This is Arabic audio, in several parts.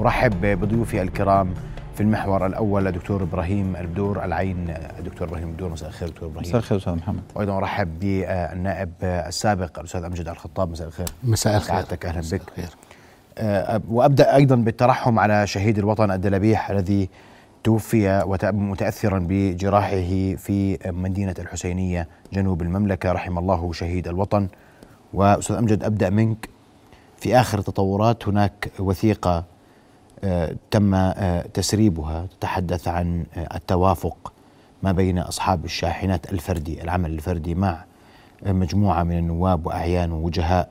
ارحب بضيوفي الكرام في المحور الأول الدكتور إبراهيم البدور العين. الدكتور إبراهيم البدور مساء الخير دكتور إبراهيم. مساء الخير أستاذ محمد. وأيضا أرحب بالنائب السابق الأستاذ أمجد الخطاب مساء الخير. مساء الخير. سعادتك أهلا بك. آه، وأبدأ أيضا بالترحم على شهيد الوطن الدلبيح الذي توفي متاثرا بجراحه في مدينة الحسينية جنوب المملكة رحم الله شهيد الوطن. وأستاذ أمجد أبدأ منك. في آخر التطورات هناك وثيقة تم آه، تسريبها تتحدث عن آه، التوافق ما بين أصحاب الشاحنات الفردي العمل الفردي مع مجموعة من النواب وأعيان ووجهاء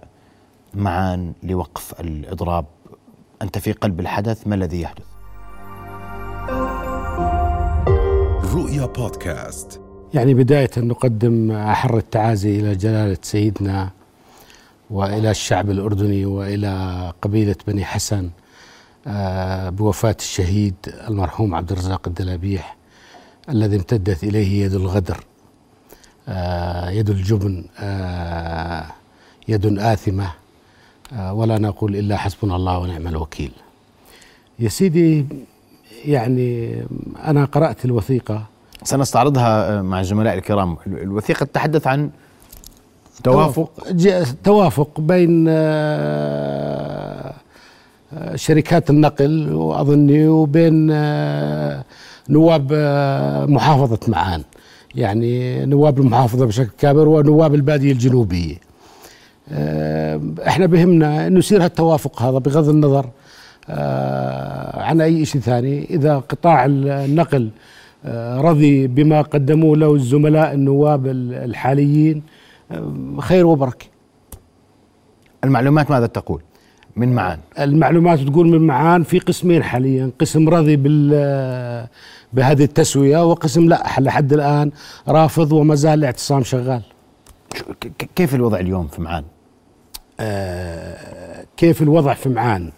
معا لوقف الإضراب. أنت في قلب الحدث ما الذي يحدث؟ رؤيا بودكاست. يعني بداية نقدم أحر التعازي إلى جلالة سيدنا وإلى الشعب الأردني وإلى قبيلة بني حسن. آه، بوفاة الشهيد المرحوم عبد الرزاق الدلابيح الذي امتدت إليه يد الغدر. آه، يد الجبن آه، يد آثمة ولا نقول إلا حسبنا الله ونعم الوكيل. يا سيدي يعني أنا قرأت الوثيقة. سنستعرضها مع الزملاء الكرام. الوثيقة تتحدث عن توافق؟ توافق. بين شركات النقل وأظني وبين آه، نواب آه، محافظة معان. يعني نواب المحافظة بشكل كامل ونواب البادية الجنوبية. آه، إحنا بهمنا انه يصير هالتوافق هذا بغض النظر عن أي شيء ثاني. إذا قطاع النقل رضي بما قدموه له الزملاء النواب الحاليين خير وبركة. المعلومات ماذا تقول؟ من معان. المعلومات تقول من معان في قسمين حاليا قسم رضي بال بهذه التسوية وقسم لا. لحد الآن رافض وما زال الاعتصام شغال. كيف الوضع اليوم في معان؟ آه كيف الوضع في معان؟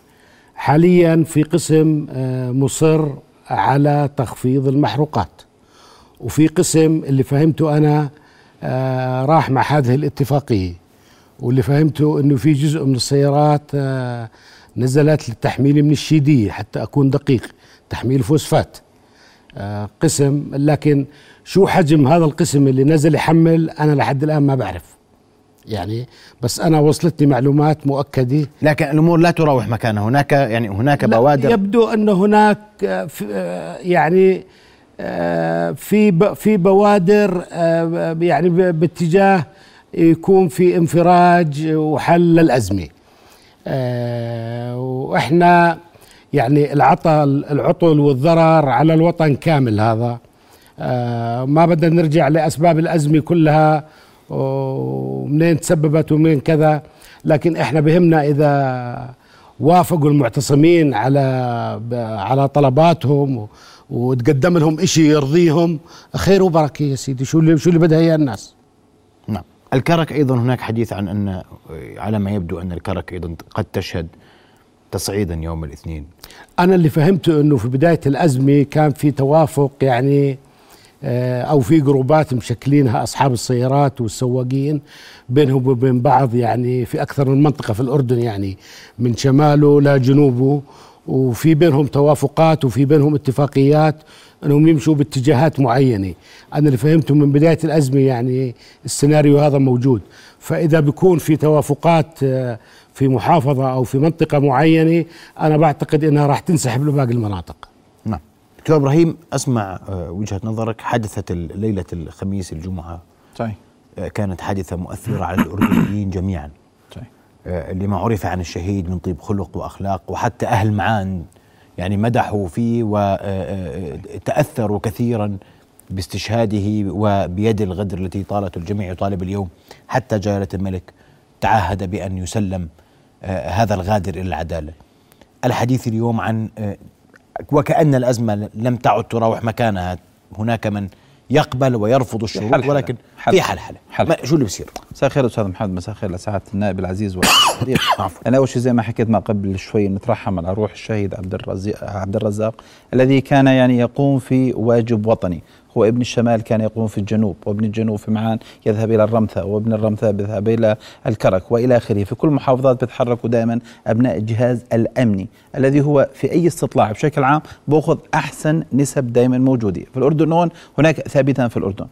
حاليا في قسم آه مصر على تخفيض المحروقات. وفي قسم اللي فهمته أنا آه راح مع هذه الاتفاقية. واللي فهمته إنه في جزء من السيارات آه، نزلت للتحميل من الشيديه حتى أكون دقيق. تحميل فوسفات آه، قسم. لكن شو حجم هذا القسم اللي نزل يحمل؟ أنا لحد الآن ما بعرف. يعني بس أنا وصلتني معلومات مؤكدة. لكن الأمور لا تراوح مكانها هناك يعني هناك بوادر. يبدو أن هناك آه، يعني في في بوادر يعني باتجاه يكون في انفراج وحل للأزمة آه، وإحنا يعني العطل العطل والضرر على الوطن كامل هذا. آه، ما بدنا نرجع لأسباب الأزمة كلها ومنين تسببت ومن كذا. لكن إحنا بهمنا إذا وافقوا المعتصمين على على طلباتهم وتقدم لهم شيء يرضيهم خير وبركة يا سيدي. شو اللي شو اللي بدها إياه الناس؟ نعم. الكرك أيضا هناك حديث عن أن على ما يبدو أن الكرك أيضا قد تشهد تصعيدا يوم الاثنين. أنا اللي فهمته أنه في بداية الأزمة كان في توافق يعني آه، أو في جروبات مشكلينها أصحاب السيارات والسواقين بينهم وبين بعض يعني في أكثر من منطقة في الأردن يعني من شماله لجنوبه وفي بينهم توافقات وفي بينهم اتفاقيات انهم يمشوا باتجاهات معينة. أنا اللي فهمته من بداية الأزمة يعني السيناريو هذا موجود. فإذا بيكون في توافقات آه، في محافظة أو في منطقة معينة أنا بعتقد إنها راح تنسحب لباقي المناطق. نعم. دكتور إبراهيم أسمع آه، وجهة نظرك. حدثت ليلة الخميس الجمعة صحيح. آه، كانت حادثة مؤثرة على الأردنيين جميعا. صحيح. لما عرف عن الشهيد من طيب خلق وأخلاق وحتى أهل معان يعني مدحوا فيه وتأثروا كثيرا باستشهاده وبيد الغدر التي طالت الجميع يطالب اليوم حتى جلالة الملك تعهد بأن يسلم هذا الغادر إلى العدالة. الحديث اليوم عن وكأن الأزمة لم تعد تراوح مكانها. هناك من يقبل ويرفض الشروط حل ولكن حل في حلحله حل. شو اللي بصير؟ مساء الخير أستاذ محمد مساء الخير لسعاده النائب العزيز والصديق أنا أول شيء زي ما حكيت ما قبل شوي نترحم على روح الشهيد عبد الرزاق عبد الرزاق الذي كان يعني يقوم في واجب وطني هو ابن الشمال كان يقوم في الجنوب وابن الجنوب في معان يذهب إلى الرمثة وابن الرمثة يذهب إلى الكرك وإلى آخره. في كل محافظات بيتحركوا دائما أبناء الجهاز الأمني الذي هو في أي استطلاع بشكل عام بأخذ أحسن نسب دائما موجودة. في الأردن هون هناك ثابتان في الأردن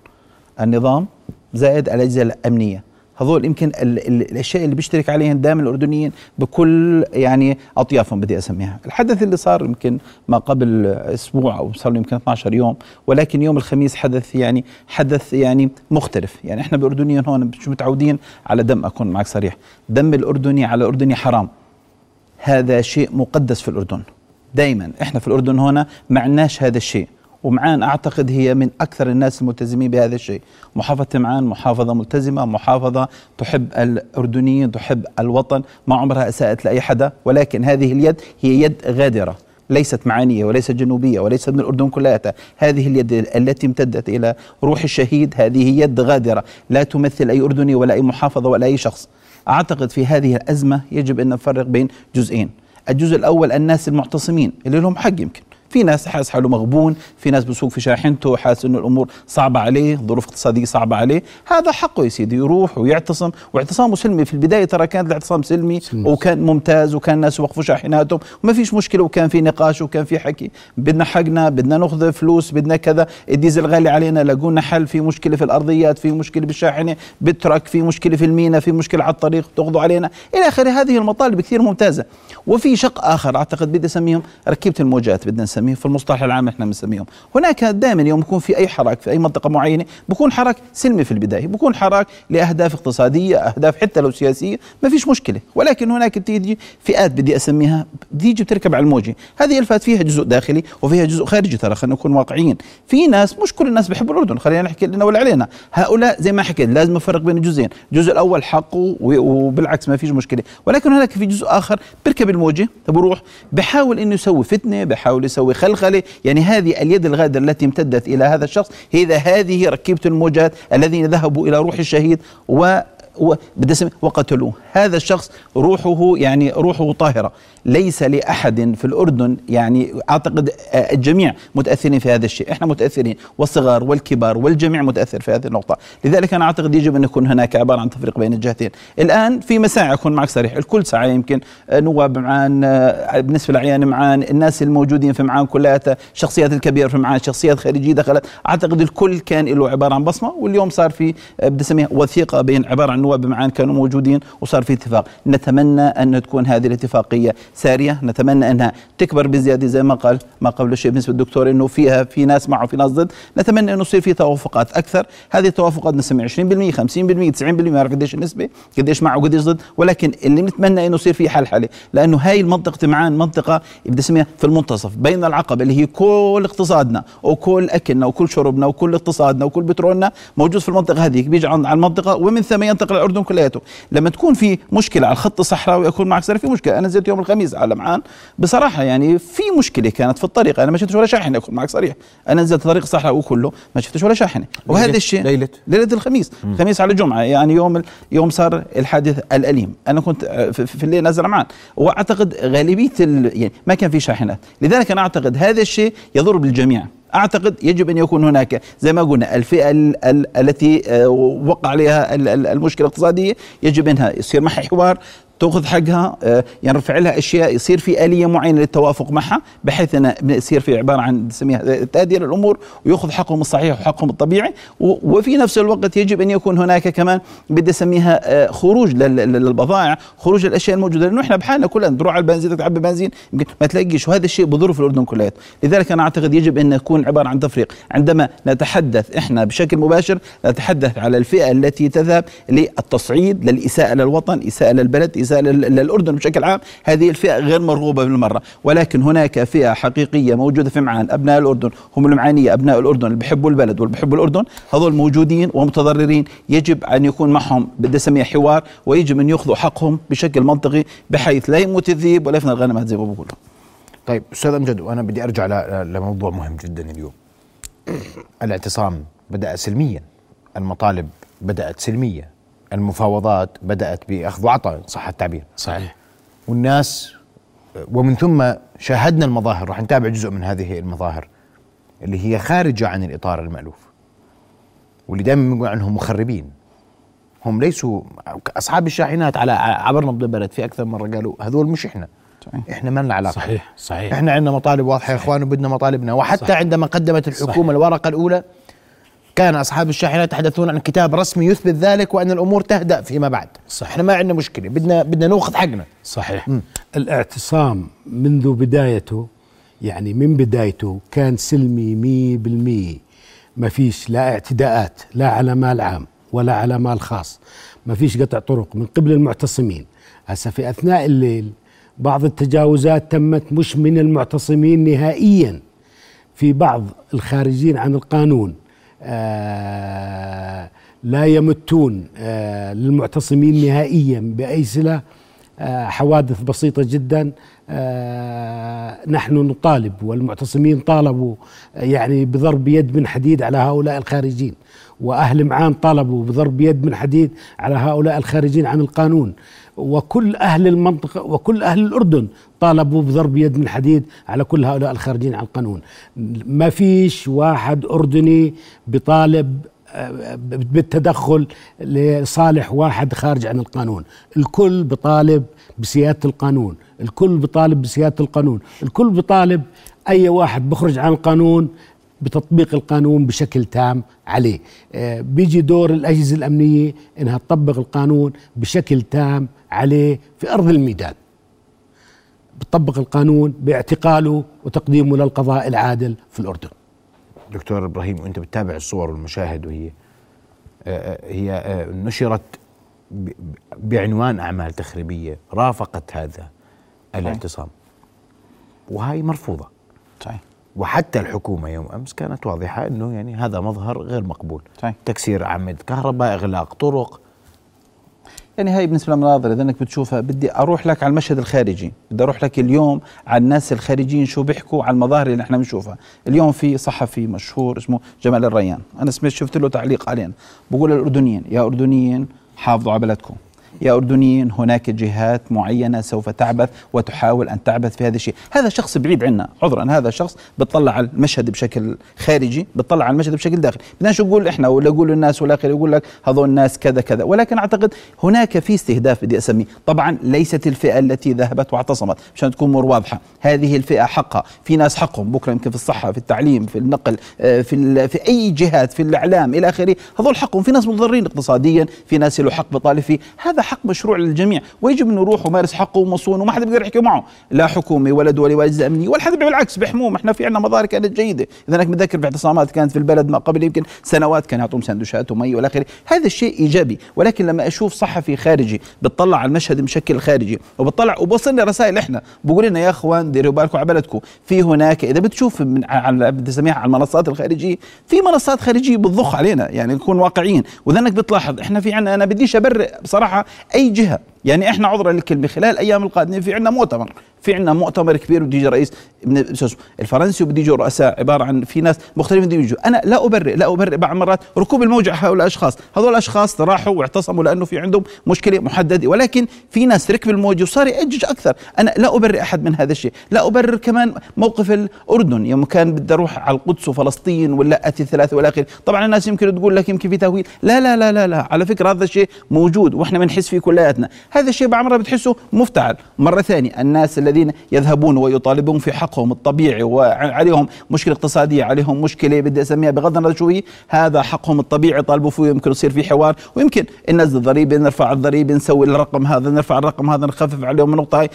النظام زائد الأجهزة الأمنية. هذول يمكن ال ال الأشياء اللي بيشترك عليها دائما الأردنيين بكل يعني أطيافهم بدي أسميها، الحدث اللي صار يمكن ما قبل أسبوع أو صار يمكن 12 يوم ولكن يوم الخميس حدث يعني حدث يعني مختلف، يعني إحنا بالاردنيين هون مش متعودين على دم أكون معك صريح، دم الأردني على الأردني حرام. هذا شيء مقدس في الأردن. دائما إحنا في الأردن هنا ما عندناش هذا الشيء. ومعان أعتقد هي من أكثر الناس الملتزمين بهذا الشيء، محافظة معان محافظة ملتزمة، محافظة تحب الأردنيين، تحب الوطن، ما عمرها أساءت لأي حدا، ولكن هذه اليد هي يد غادرة، ليست معانية وليست جنوبية وليست من الأردن كلها، هذه اليد التي امتدت إلى روح الشهيد هذه يد غادرة، لا تمثل أي أردني ولا أي محافظة ولا أي شخص. أعتقد في هذه الأزمة يجب أن نفرق بين جزئين، الجزء الأول الناس المعتصمين اللي لهم حق يمكن. في ناس حاسس حاله مغبون في ناس بسوق في شاحنته حاسس إنه الأمور صعبة عليه ظروف اقتصادية صعبة عليه. هذا حقه يا سيدي يروح ويعتصم. واعتصامه سلمي في البداية ترى كان الاعتصام سلمي. وكان ممتاز وكان الناس يوقفوا شاحناتهم. وما فيش مشكلة وكان في نقاش وكان في حكي. بدنا حقنا بدنا نأخذ فلوس بدنا كذا. الديزل غالي علينا لقونا حل. في مشكلة في الأرضيات في مشكلة بالشاحنة بالترك في مشكلة في المينا في مشكلة على الطريق تاخذوا علينا. إلى آخره هذه المطالب كثير ممتازة. وفي شق آخر أعتقد بدي أسميهم ركيبة الموجات بدنا نسميه في المصطلح العام إحنا بنسميهم. هناك دائما يوم يكون في أي حراك في أي منطقة معينة بكون حراك سلمي في البداية بكون حراك لأهداف اقتصادية أهداف حتى لو سياسية ما فيش مشكلة. ولكن هناك تيجي فئات بدي أسميها بتيجي بتركب على الموجة. هذه الفئات فيها جزء داخلي وفيها جزء خارجي ترى خلينا نكون واقعيين. في ناس مش كل الناس بيحبوا الأردن خلينا نحكي لنا ولا علينا. هؤلاء زي ما حكيت لازم نفرق بين الجزئين. الجزء الأول حقه وبالعكس ما فيش مشكلة. ولكن هناك في جزء آخر بيركب الموجة بروح بحاول إنه يسوي فتنة بحاول يسوي خلخله يعني هذه اليد الغادره التي امتدت إلى هذا الشخص. هي هذه ركيبه الموجات الذين ذهبوا إلى روح الشهيد و وقتلوه. هذا الشخص روحه يعني روحه طاهرة. ليس لأحد في الأردن يعني أعتقد الجميع متأثرين في هذا الشيء. إحنا متأثرين. والصغار والكبار والجميع متأثر في هذه النقطة. لذلك أنا أعتقد يجب أن يكون هناك عبارة عن تفريق بين الجهتين. الآن في مساعي أكون معك صريح. الكل ساعة يمكن. نواب معان بالنسبة للعيان معان الناس الموجودين في معان كلها الشخصيات الكبيرة في معان شخصيات خارجية دخلت. أعتقد الكل كان له عبارة عن بصمة واليوم صار في بدي وثيقة بين عبارة عن نواب معان كانوا موجودين وصار في اتفاق. نتمنى أن تكون هذه الاتفاقية سارية. نتمنى أنها تكبر بزيادة زي ما قال ما قبل شيء بالنسبة للدكتور أنه فيها في ناس معه في ناس ضد. نتمنى أنه يصير في توافقات أكثر. هذه التوافقات نسمي 20% 50% 90% ما أعرف قديش النسبة قديش معه وقديش ضد. ولكن اللي بنتمنى أنه يصير في حل حالي لأنه هاي المنطقة معان منطقة بدي أسميها في المنتصف بين العقبة اللي هي كل اقتصادنا وكل أكلنا وكل شربنا وكل اقتصادنا وكل بترولنا موجود في المنطقة هذه. بيجي على المنطقة ومن ثم ينتقل الأردن كلياته لما تكون في مشكلة على الخط الصحراوي أكون معك في مشكلة. أنا نزلت يوم الخميس على معان. بصراحة يعني في مشكلة كانت في الطريق. أنا ما شفتش ولا شاحنة أكون معك صريح أنا نزلت الطريق الصحراوي كله ما شفتش ولا شاحنة. وهذا الشيء ليلة. ليلة الخميس. الخميس على الجمعه يعني يوم يوم صار الحادث الأليم. أنا كنت في الليل نازل معان. وأعتقد غالبية يعني ما كان في شاحنات. لذلك أنا أعتقد هذا الشيء يضر بالجميع. أعتقد يجب أن يكون هناك زي ما قلنا الفئة التي وقع عليها المشكلة الاقتصادية يجب أنها يصير معها حوار تأخذ حقها آه، ينرفع لها أشياء يصير في آلية معينة للتوافق معها بحيث إنه يصير في عبارة عن نسميها تاديه للامور ويأخذ حقهم الصحيح وحقهم الطبيعي. وفي نفس الوقت يجب أن يكون هناك كمان بدي أسميها آه، خروج للبضائع خروج الأشياء الموجودة. لأنه إحنا بحالنا كلنا تروح على البنزين تعبي بنزين يمكن ما تلاقيش. وهذا الشيء بضر في الأردن كلياته لذلك أنا أعتقد يجب أن يكون عبارة عن تفريق. عندما نتحدث إحنا بشكل مباشر نتحدث على الفئة التي تذهب للتصعيد للإساءة للوطن إساءة للبلد إساءة للأردن بشكل عام هذه الفئة غير مرغوبة بالمرة. ولكن هناك فئة حقيقية موجودة في معان أبناء الأردن هم المعانية أبناء الأردن اللي بيحبوا البلد واللي بيحبوا الأردن. هذول موجودين ومتضررين. يجب أن يكون معهم بدي أسميه حوار ويجب أن يأخذوا حقهم بشكل منطقي بحيث لا يموت الذيب ولا يفنى الغنم زي ما بقولوا. طيب أستاذ أمجد وأنا بدي أرجع لموضوع مهم جدا اليوم. الاعتصام بدأ سلميا. المطالب بدأت سلمية المفاوضات بدأت بأخذ وعطاء صح التعبير. صحيح. والناس ومن ثم شاهدنا المظاهر راح نتابع جزء من هذه المظاهر اللي هي خارجة عن الإطار المألوف. واللي دائما بنقول عنهم مخربين. هم ليسوا أصحاب الشاحنات على عبر نبض البلد. في أكثر مره قالوا هذول مش إحنا. صحيح. إحنا ما لنا علاقة. صحيح صحيح. إحنا عندنا مطالب واضحة يا إخوان وبدنا مطالبنا. وحتى صحيح. عندما قدمت الحكومة صحيح. الورقة الأولى كان أصحاب الشاحنات يتحدثون عن كتاب رسمي يثبت ذلك وأن الأمور تهدأ فيما بعد. صحيح. إحنا ما عندنا مشكلة. بدنا بدنا نأخذ حقنا. صحيح. م. الاعتصام منذ بدايته يعني من بدايته كان سلمي مية بالمية. ما فيش لا اعتداءات لا على مال عام ولا على مال خاص. ما فيش قطع طرق من قبل المعتصمين. هسه في أثناء الليل بعض التجاوزات تمت مش من المعتصمين نهائيا. في بعض الخارجين عن القانون. لا يمتون آه للمعتصمين نهائيا بأي صلة آه حوادث بسيطة جدا. آه نحن نطالب والمعتصمين طالبوا يعني بضرب يد من حديد على هؤلاء الخارجين. وأهل معان طالبوا بضرب يد من حديد على هؤلاء الخارجين عن القانون. وكل أهل المنطقة وكل أهل الأردن طالبوا بضرب يد من حديد على كل هؤلاء الخارجين عن القانون. ما فيش واحد أردني بطالب آه، بالتدخل لصالح واحد خارج عن القانون. الكل بطالب بسيادة القانون. الكل بطالب بسيادة القانون. الكل بطالب أي واحد بخرج عن القانون بتطبيق القانون بشكل تام عليه. آه، بيجي دور الأجهزة الأمنية إنها تطبق القانون بشكل تام عليه في أرض الميدان. بتطبق القانون باعتقاله وتقديمه للقضاء العادل في الأردن. دكتور إبراهيم وأنت بتتابع الصور والمشاهد وهي آه، آه، هي نشرت بعنوان أعمال تخريبية رافقت هذا الاعتصام. وهي مرفوضة. صحيح. وحتى الحكومة يوم أمس كانت واضحة أنه يعني هذا مظهر غير مقبول. طيب. تكسير أعمدة كهرباء إغلاق طرق. يعني هاي بالنسبة للمناظر إذا أنك بتشوفها بدي أروح لك على المشهد الخارجي. بدي أروح لك اليوم على الناس الخارجيين شو بيحكوا على المظاهر اللي إحنا بنشوفها. اليوم في صحفي مشهور اسمه جمال الريان. أنا سمعت شفت له تعليق علينا بقول للأردنيين يا أردنيين حافظوا على بلدكم. يا أردنيين هناك جهات معينة سوف تعبث وتحاول أن تعبث في هذا الشيء. هذا شخص بعيد عنا. عذرا هذا شخص بتطلع على المشهد بشكل خارجي بتطلع على المشهد بشكل داخلي. بدناش نقول إحنا ولا يقول الناس ولا آخر يقول لك هذول الناس كذا كذا. ولكن أعتقد هناك في استهداف بدي أسميه. طبعا ليست الفئة التي ذهبت واعتصمت مشان تكون أمور واضحة. هذه الفئة حقها. في ناس حقهم. بكرة يمكن في الصحة في التعليم في النقل آه، في, في أي جهات في الإعلام إلى آخره. هذول حقهم. في ناس مضرين اقتصاديا في ناس له حق بطالب فيه هذا حق مشروع للجميع ويجب إنه يروح ومارس حقه ومصون وما حدا بيقدر يحكي معه. لا حكومة ولا دولي ولا اجهزه امنيه ولا حدا بالعكس بيحموهم إحنا في عندنا مظاهر كانت جيدة. إذا أنا متذكر باعتصامات كانت في البلد ما قبل يمكن سنوات كانوا يعطوهم سندوشات ومي والى آخره. هذا الشيء إيجابي. ولكن لما أشوف صحفي خارجي بتطلع على المشهد بشكل خارجي وبتطلع وبوصلنا رسائل إحنا بقول لنا يا أخوان ديروا بالكم على بلدكم في هناك إذا بتشوف من على بدي على المنصات الخارجية في منصات خارجية بتضخ علينا يعني نكون واقعيين. وإذا إنك بتلاحظ إحنا في عندنا أنا بديش أبرئ بصراحة أي جهة. يعني إحنا عذرا للكلمة خلال الأيام القادمة في عندنا مؤتمر في عندنا مؤتمر كبير بده يجي رئيس الفرنسي وبده يجوا رؤساء عبارة عن في ناس مختلفين بده يجوا. أنا لا أبرئ لا أبرئ بعض المرات ركوب الموجه هؤلاء الأشخاص. هذول الأشخاص راحوا واعتصموا لأنه في عندهم مشكلة محددة ولكن في ناس ركب الموجه وصار يأجج أكثر. أنا لا أبرئ أحد من هذا الشيء. لا أبرر كمان موقف الأردن يوم كان بدي أروح على القدس وفلسطين واللقة الثلاثه والاخر طبعا الناس يمكن تقول لك يمكن في تهويل. لا لا لا لا لا. على فكرة هذا الشيء موجود وإحنا بنحس فيه كلياتنا. هذا الشيء المرات بتحسه مفتعل. مرة ثانية الناس الذين يذهبون يطالبون ويطالبون في حقهم الطبيعي وعليهم مشكلة اقتصادية عليهم مشكلة بدي أسميها بغض النظر شو هي هذا حقهم الطبيعي يطالبوا فيه يمكن يصير في حوار. ويمكن ننزل الضريبة نرفع الضريبة نسوي الرقم هذا نرفع الرقم هذا نخفف عليهم النقطة هاي.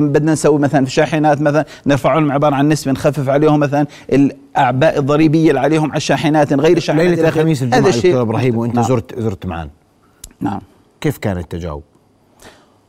بدنا نسوي مثلا في الشاحنات مثلا نرفع لهم عبارة عن نسبة نخفف عليهم مثلا الأعباء الضريبية اللي عليهم على الشاحنات غير الشاحنات ليلة الخميس الجمعة دكتور إبراهيم وإنت نعم. زرت زرت معان نعم. كيف كان التجاوب؟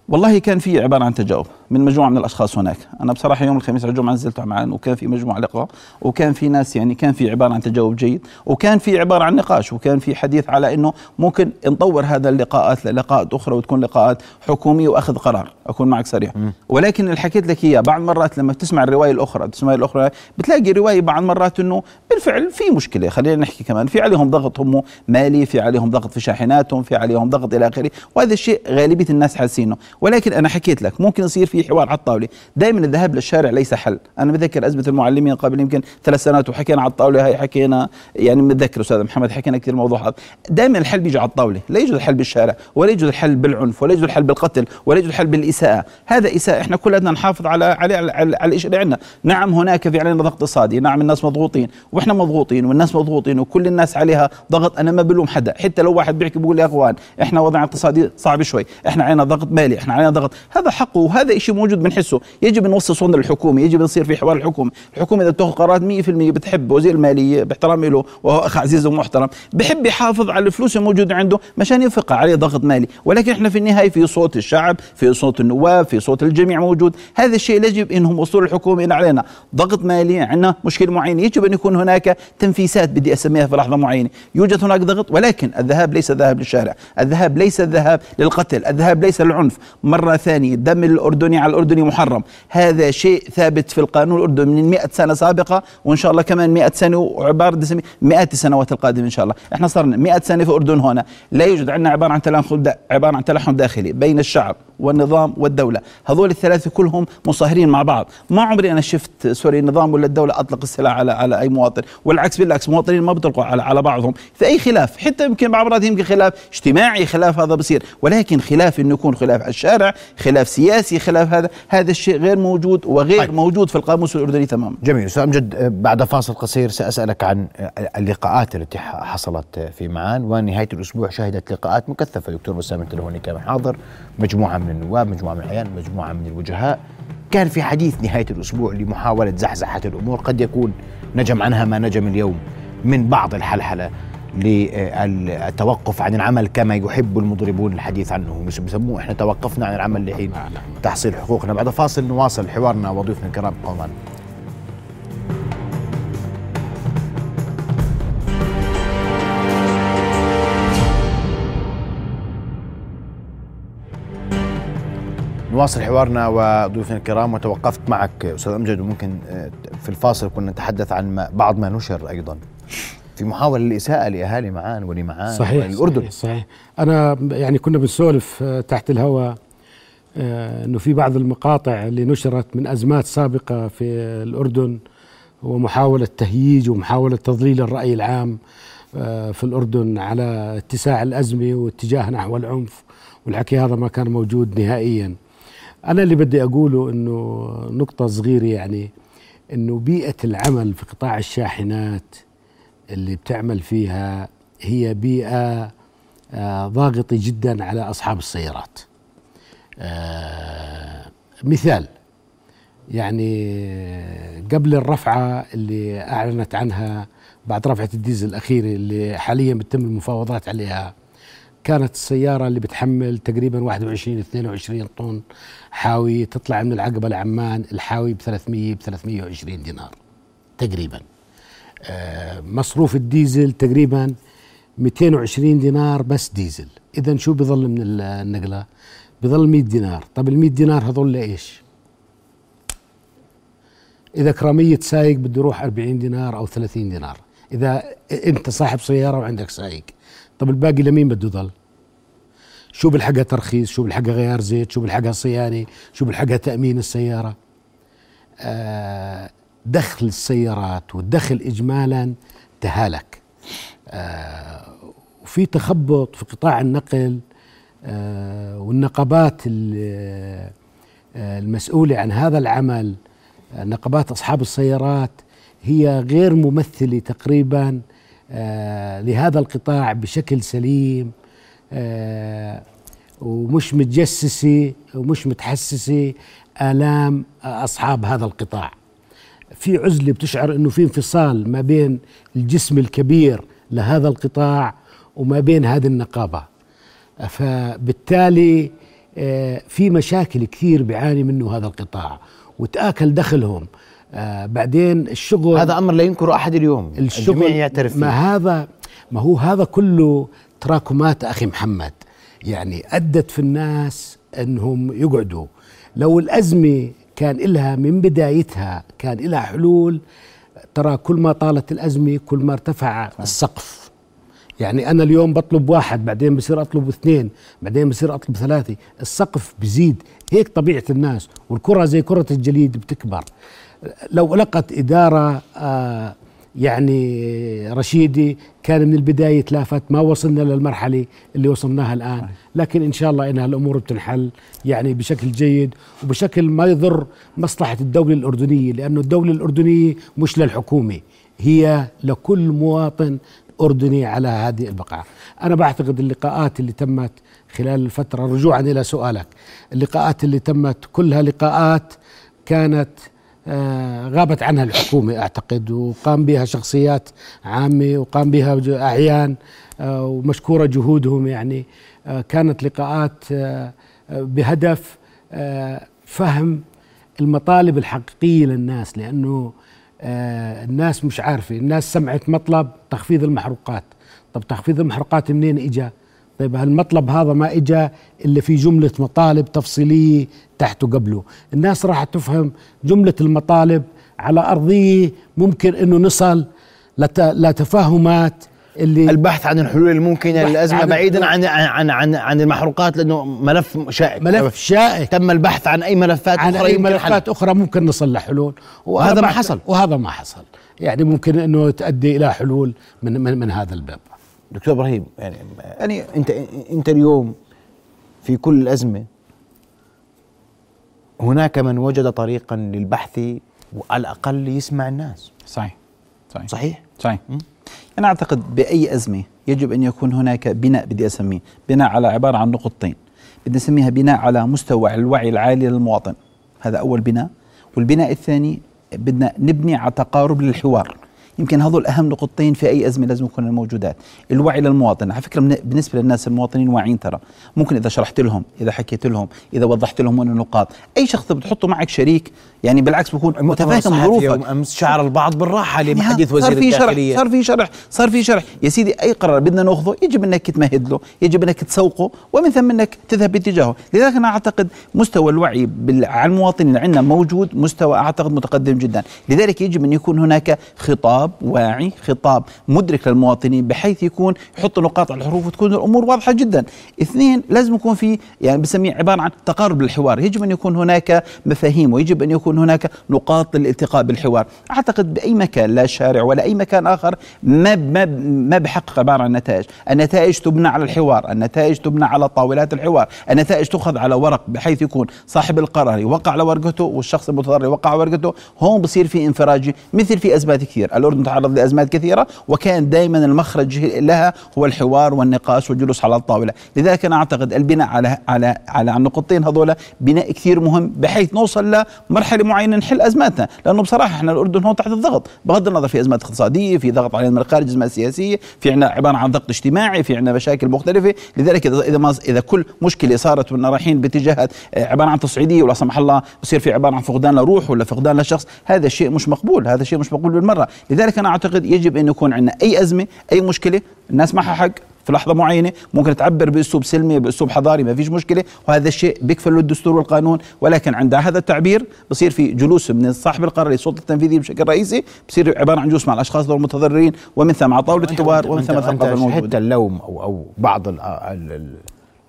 والله كان في عبارة عن تجاوب. من مجموعة من الأشخاص هناك. أنا بصراحة يوم الخميس على الجمعة نزلت معا وكان في مجموعة لقاء وكان في ناس يعني كان في عبارة عن تجاوب جيد وكان في عبارة عن نقاش وكان في حديث على إنه ممكن نطور هذا اللقاءات للقاءات أخرى وتكون لقاءات حكومية وأخذ قرار. أكون معك صريح ولكن اللي حكيت لك إياه بعض المرات لما بتسمع الرواية الأخرى تسمع الأخرى بتلاقي رواية بعض المرات إنه بالفعل في مشكلة. خلينا نحكي كمان في عليهم ضغط هم مالي في عليهم ضغط في شاحناتهم في عليهم ضغط إلى آخره وهذا الشيء غالبية الناس حاسينه. ولكن أنا حكيت لك ممكن يصير في في حوار على الطاولة. دائما الذهاب للشارع ليس حل. أنا بذكر ازمه المعلمين قبل يمكن ثلاث سنوات وحكينا على الطاولة هاي حكينا يعني متذكر أستاذ محمد حكينا كثير الموضوع هذا. دائما الحل بيجي على الطاولة. لا يوجد الحل بالشارع ولا يوجد الحل بالعنف ولا يوجد الحل بالقتل ولا يوجد الحل بالإساءة. هذا إساءة إحنا كلنا نحافظ على على على, على, على الشيء اللي عندنا. نعم هناك في علينا ضغط اقتصادي. نعم الناس مضغوطين وإحنا مضغوطين والناس مضغوطين وكل الناس عليها ضغط. أنا ما بلوم حدا. حتى لو واحد بيحكي بيقول يا أخوان إحنا وضعنا اقتصادي صعب شوي. إحنا علينا ضغط مالي إحنا علينا ضغط. هذا حقه وهذا شيء موجود بنحسه يجب نوصل صوتنا للحكومه يجب يصير في حوار الحكومة. الحكومة إذا تاخذ قرارات 100% بتحب وزير المالية باحترامي له وهو أخ عزيز ومحترم بحب يحافظ على الفلوس الموجودة عنده مشان ينفقها عليه ضغط مالي. ولكن إحنا في النهاية في صوت الشعب في صوت النواب في صوت الجميع موجود. هذا الشيء يجب إنهم وصول الحكومة إن علينا. ضغط مالي عندنا مشكله معينه يجب أن يكون هناك تنفيسات بدي أسميها في لحظة معينة. يوجد هناك ضغط ولكن الذهاب ليس الذهاب للشارع. الذهاب ليس الذهاب للقتل. الذهاب ليس للعنف. مرة ثانية دم الأردني على الأردني محرم. هذا شيء ثابت في القانون الأردني من 100 سنة سابقة وإن شاء الله كمان 100 سنة وعبارة مئات السنوات القادمة إن شاء الله. إحنا صرنا 100 سنة في الأردن هنا. لا يوجد عندنا عبارة عن تلاحم عبارة عن تلاحم داخلي بين الشعب والنظام والدولة. هذول الثلاثة كلهم مصاهرين مع بعض. ما عمري أنا شفت سوري النظام ولا الدولة أطلق السلاح على على أي مواطن. والعكس بالعكس مواطنين ما بيطلقوا على على بعضهم. في أي خلاف حتى يمكن بعض يمكن خلاف اجتماعي خلاف هذا بصير. ولكن خلاف إنه يكون خلاف على الشارع خلاف سياسي خلاف هذا هذا الشيء غير موجود وغير طيب. موجود في القاموس الأردني تماما. جميل. أستاذ امجد بعد فاصل قصير سأسألك عن اللقاءات التي حصلت في معان. ونهاية الأسبوع شهدت لقاءات مكثفة. دكتور بسام التلهوني كان حاضر. مجموعة من النواب مجموعة من الاعيان مجموعة من الوجهاء. كان في حديث نهاية الأسبوع لمحاولة زحزحة الأمور. قد يكون نجم عنها ما نجم اليوم من بعض الحلحلة. للتوقف عن العمل كما يحب المضربون الحديث عنه. مش بسموه إحنا توقفنا عن العمل لحين تحصيل حقوقنا. بعد فاصل نواصل حوارنا وضيوفنا الكرام قوما نواصل حوارنا وضيوفنا الكرام وتوقفت معك أستاذ أمجد وممكن آه، في الفاصل كنا نتحدث عن بعض ما نشر أيضا. في محاولة للإساءة لأهالي معان ولمعان صحيح الأردن صحيح, صحيح. أنا يعني كنا بنسولف آه، تحت الهواء آه، أنه في بعض المقاطع اللي نشرت من أزمات سابقة في الأردن ومحاولة تهييج ومحاولة تضليل الرأي العام آه، في الأردن على اتساع الأزمة واتجاه نحو العنف والحكي هذا ما كان موجود نهائيا. أنا اللي بدي أقوله أنه نقطة صغيرة يعني أنه بيئة العمل في قطاع الشاحنات اللي بتعمل فيها هي بيئة آه، ضاغطة جدا على أصحاب السيارات. آه، مثال يعني قبل الرفعة اللي أعلنت عنها بعد رفعة الديزل الأخيرة اللي حاليا بتم المفاوضات عليها كانت السيارة اللي بتحمل تقريبا 21 22 طن حاوي تطلع من العقبة لعمان الحاوي ب 300 ب 320 دينار تقريبا. آه، مصروف الديزل تقريبا 220 دينار بس ديزل. اذا شو بظل من النقلة؟ بظل 100 دينار. طب ال 100 دينار هذول لإيش؟ إذا كرامية سايق بده يروح 40 دينار أو 30 دينار. إذا أنت صاحب سيارة وعندك سايق. طب الباقي لمين بده يضل شو بالحقها ترخيص؟ شو بالحقها غيار زيت؟ شو بالحقها صيانة؟ شو بالحقها تأمين السيارة؟ آه دخل السيارات والدخل اجمالا تهالك آه وفي تخبط في قطاع النقل آه والنقابات آه، المسؤولة عن هذا العمل نقابات أصحاب السيارات هي غير ممثلة تقريبا لهذا القطاع بشكل سليم ومش متجسسة ومش متحسسة آلام أصحاب هذا القطاع. في عزلة بتشعر إنه في انفصال ما بين الجسم الكبير لهذا القطاع وما بين هذه النقابة. فبالتالي آه، في مشاكل كثير بيعاني منه هذا القطاع. وتآكل دخلهم. آه، بعدين الشغل هذا أمر لا ينكر أحد اليوم. الشغل يعترف ما هذا ما هو هذا كله تراكمات أخي محمد. يعني أدت في الناس أنهم يقعدوا. لو الأزمة كان لها من بدايتها كان لها حلول. ترى كل ما طالت الأزمة كل ما ارتفع السقف. يعني أنا اليوم بطلب واحد بعدين بصير أطلب اثنين بعدين بصير أطلب ثلاثة. السقف بزيد. هيك طبيعة الناس والكرة زي كرة الجليد بتكبر. لو لقت إدارة آه يعني رشيدي كان من البداية تلافت ما وصلنا للمرحلة اللي وصلناها الآن. لكن إن شاء الله إنها الأمور بتنحل يعني بشكل جيد وبشكل ما يضر مصلحة الدولة الأردنية لأنه الدولة الأردنية مش للحكومة هي لكل مواطن أردني على هذه البقعة أنا بعتقد اللقاءات اللي تمت خلال الفترة رجوعا إلى سؤالك اللقاءات اللي تمت كلها لقاءات كانت غابت عنها الحكومة أعتقد وقام بها شخصيات عامة وقام بها أعيان آه، ومشكورة جهودهم يعني. آه، كانت لقاءات بهدف فهم المطالب الحقيقية للناس لأنه الناس مش عارفة الناس سمعت مطلب تخفيض المحروقات. طب تخفيض المحروقات منين إجا؟ طيب هالمطلب هذا ما اجى إلا في جملة مطالب تفصيلية تحته قبله؟ الناس راح تفهم جملة المطالب على أرضية ممكن إنه نصل لتفاهمات اللي البحث عن الحلول الممكنة للأزمة بعيدا عن عن عن عن المحروقات لأنه ملف شائك. ملف شائك. تم البحث عن أي ملفات عن أخرى أي ملفات أخرى ممكن نصل لحلول. وهذا ما حصل. وهذا ما حصل. يعني ممكن إنه تؤدي إلى حلول من من, من هذا الباب. دكتور إبراهيم يعني يعني أنت أنت اليوم في كل الأزمة هناك من وجد طريقا للبحث وعلى الاقل يسمع الناس. صحيح صحيح. صحيح؟ صحيح. أنا أعتقد بأي أزمة يجب أن يكون هناك بناء بدي أسميه بناء على عبارة عن نقطتين. بدي أسميها بناء على مستوى الوعي العالي للمواطن. هذا أول بناء. والبناء الثاني بدنا نبني على تقارب للحوار. يمكن هذول أهم نقطتين في أي أزمة لازم يكونوا موجودات الوعي للمواطن على فكرة بالنسبة للناس المواطنين واعيين ترى. ممكن إذا شرحت لهم إذا حكيت لهم إذا وضحت لهم وين النقاط. أي شخص بتحطه معك شريك يعني بالعكس بكون متفاهم ظروفك أمس شعر البعض بالراحة لمحدث وزير صار في الداخلية. صار في شرح صار في شرح. يا سيدي أي قرار بدنا نأخذه يجب إنك تمهد له يجب إنك تسوقه ومن ثم إنك تذهب باتجاهه. لذلك أنا أعتقد مستوى الوعي على المواطنين عندنا موجود مستوى أعتقد متقدم جدا. لذلك يجب أن يكون هناك خطاب واعي خطاب مدرك للمواطنين بحيث يكون يحط نقاط على الحروف وتكون الأمور واضحة جدا. اثنين لازم يكون في يعني بسميه عبارة عن تقارب للحوار. يجب أن يكون هناك مفاهيم ويجب أن يكون هناك نقاط للالتقاء بالحوار. أعتقد بأي مكان لا شارع ولا أي مكان آخر ما ما ما بحقق عبارة عن نتائج. النتائج تبنى على الحوار النتائج تبنى على طاولات الحوار. النتائج تؤخذ على ورق بحيث يكون صاحب القرار يوقع على ورقته والشخص المتضرر يوقع على ورقته. هون بصير في انفراجي مثل في ازمات كثير. الاردن تعرض لأزمات كثيرة وكان دائما المخرج لها هو الحوار والنقاش والجلوس على الطاولة. لذلك أنا أعتقد البناء على على على النقطتين هذول بناء كثير مهم بحيث نوصل لمرحلة معينة نحل أزماتنا. لأنه بصراحة إحنا الأردن هون تحت الضغط بغض النظر في أزمات اقتصادية في ضغط علينا من الخارج أزمات سياسية في عندنا عبارة عن ضغط اجتماعي في عندنا مشاكل مختلفة. لذلك إذا إذا ما إذا كل مشكلة صارت وإننا رايحين باتجاهات آه، عبارة عن تصعيدية ولا سمح الله بصير في عبارة عن فقدان لروح ولا فقدان لشخص هذا شيء مش مقبول هذا شيء مش مقبول بالمرة. لذلك أنا أعتقد يجب أن يكون عندنا أي أزمة أي مشكلة الناس معها حق في لحظة معينة ممكن تعبر بأسلوب سلمي بأسلوب حضاري ما فيش مشكلة وهذا الشيء بيكفل الدستور والقانون ولكن عند هذا التعبير بصير في جلوس من صاحب القرار للسلطة التنفيذية بشكل رئيسي بصير عبارة عن جلوس مع الأشخاص المتضررين ومن ثم على طاولة الحوار ومن ثم الثقافة الموجودة. اللوم أو أو بعض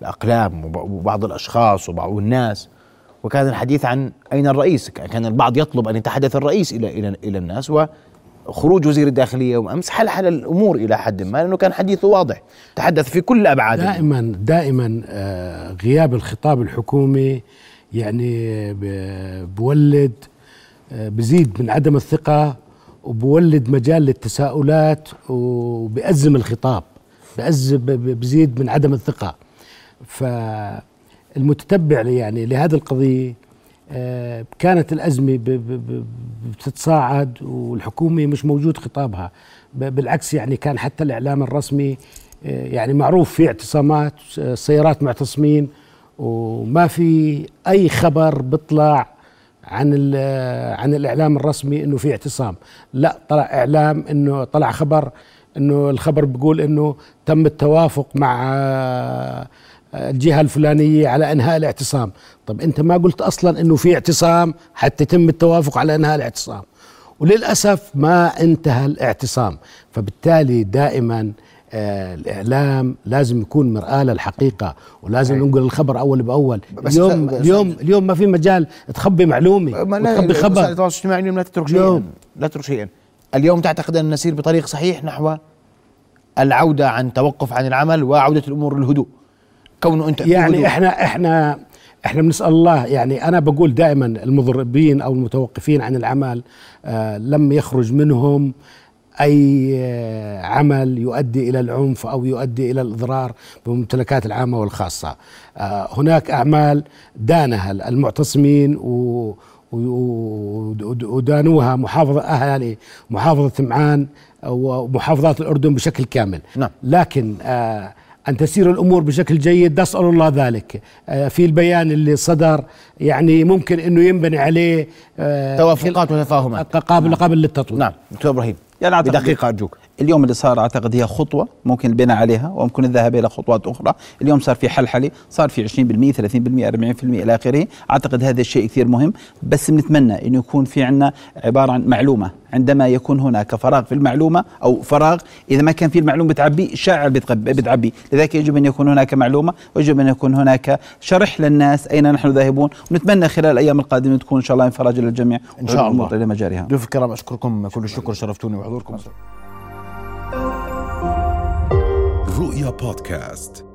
الأقلام وبعض الأشخاص وبعض الناس وكان الحديث عن أين الرئيس كان البعض يطلب أن يتحدث الرئيس إلى إلى إلى الناس و خروج وزير الداخلية يوم أمس حل الأمور إلى حد ما لأنه كان حديثه واضح تحدث في كل أبعاد دائما دائما آه، غياب الخطاب الحكومي يعني بولد آه، بزيد من عدم الثقة وبولد مجال للتساؤلات وبأزم الخطاب بأزم بزيد من عدم الثقة. فالمتتبع يعني لهذه القضية كانت الأزمة بتتصاعد والحكومة مش موجود خطابها. بالعكس يعني كان حتى الإعلام الرسمي آه، يعني معروف في اعتصامات سيارات معتصمين وما في أي خبر بيطلع عن عن الإعلام الرسمي إنه في اعتصام. لا طلع إعلام إنه طلع خبر إنه الخبر بيقول إنه تم التوافق مع الجهة الفلانية على إنهاء الاعتصام. طب أنت ما قلت أصلا إنه في اعتصام حتى يتم التوافق على إنهاء الاعتصام. وللأسف ما انتهى الاعتصام. فبالتالي دائما آه الإعلام لازم يكون مرآة للحقيقة ولازم ننقل الخبر أول بأول. اليوم اليوم اليوم ما في مجال تخبي معلومة تخبي خبر. التواصل الاجتماعي اليوم لا تترك شيئا. لا تترك شيئا. اليوم تعتقد أن نسير بطريق صحيح نحو العودة عن توقف عن العمل وعودة الأمور للهدوء. كونه أنت يعني إحنا إحنا إحنا بنسأل الله. يعني أنا بقول دائما المضربين أو المتوقفين عن العمل آه لم يخرج منهم أي آه عمل يؤدي إلى العنف أو يؤدي إلى الإضرار بالممتلكات العامة والخاصة. آه هناك أعمال دانها المعتصمين و ودانوها محافظة أهالي محافظة معان ومحافظات الأردن بشكل كامل. نعم. لكن آه أن تسير الأمور بشكل جيد نسأل الله ذلك. آه في البيان اللي صدر يعني ممكن أنه ينبني عليه آه توافقات وتفاهمات. قابل نعم. قابل للتطوير. نعم. دكتور إبراهيم. يعني بدقيقة أرجوك. اليوم اللي صار أعتقد هي خطوة ممكن البناء عليها وممكن الذهاب إلى خطوات أخرى. اليوم صار في حلحلة صار في 20% 30% 40% إلى آخره. أعتقد هذا الشيء كثير مهم بس بنتمنى انه يكون في عندنا عبارة عن معلومة. عندما يكون هناك فراغ في المعلومة أو فراغ إذا ما كان في المعلومة بتعبي الشاعر بتعبي. لذلك يجب أن يكون هناك معلومة ويجب أن يكون هناك شرح للناس أين نحن ذاهبون. ونتمنى خلال الأيام القادمة تكون إن شاء الله انفراج للجميع إن شاء الله. إلى مجاريها ضيوف الكرام أشكركم كل الشكر شرفتوني بحضوركم رؤيا بودكاست.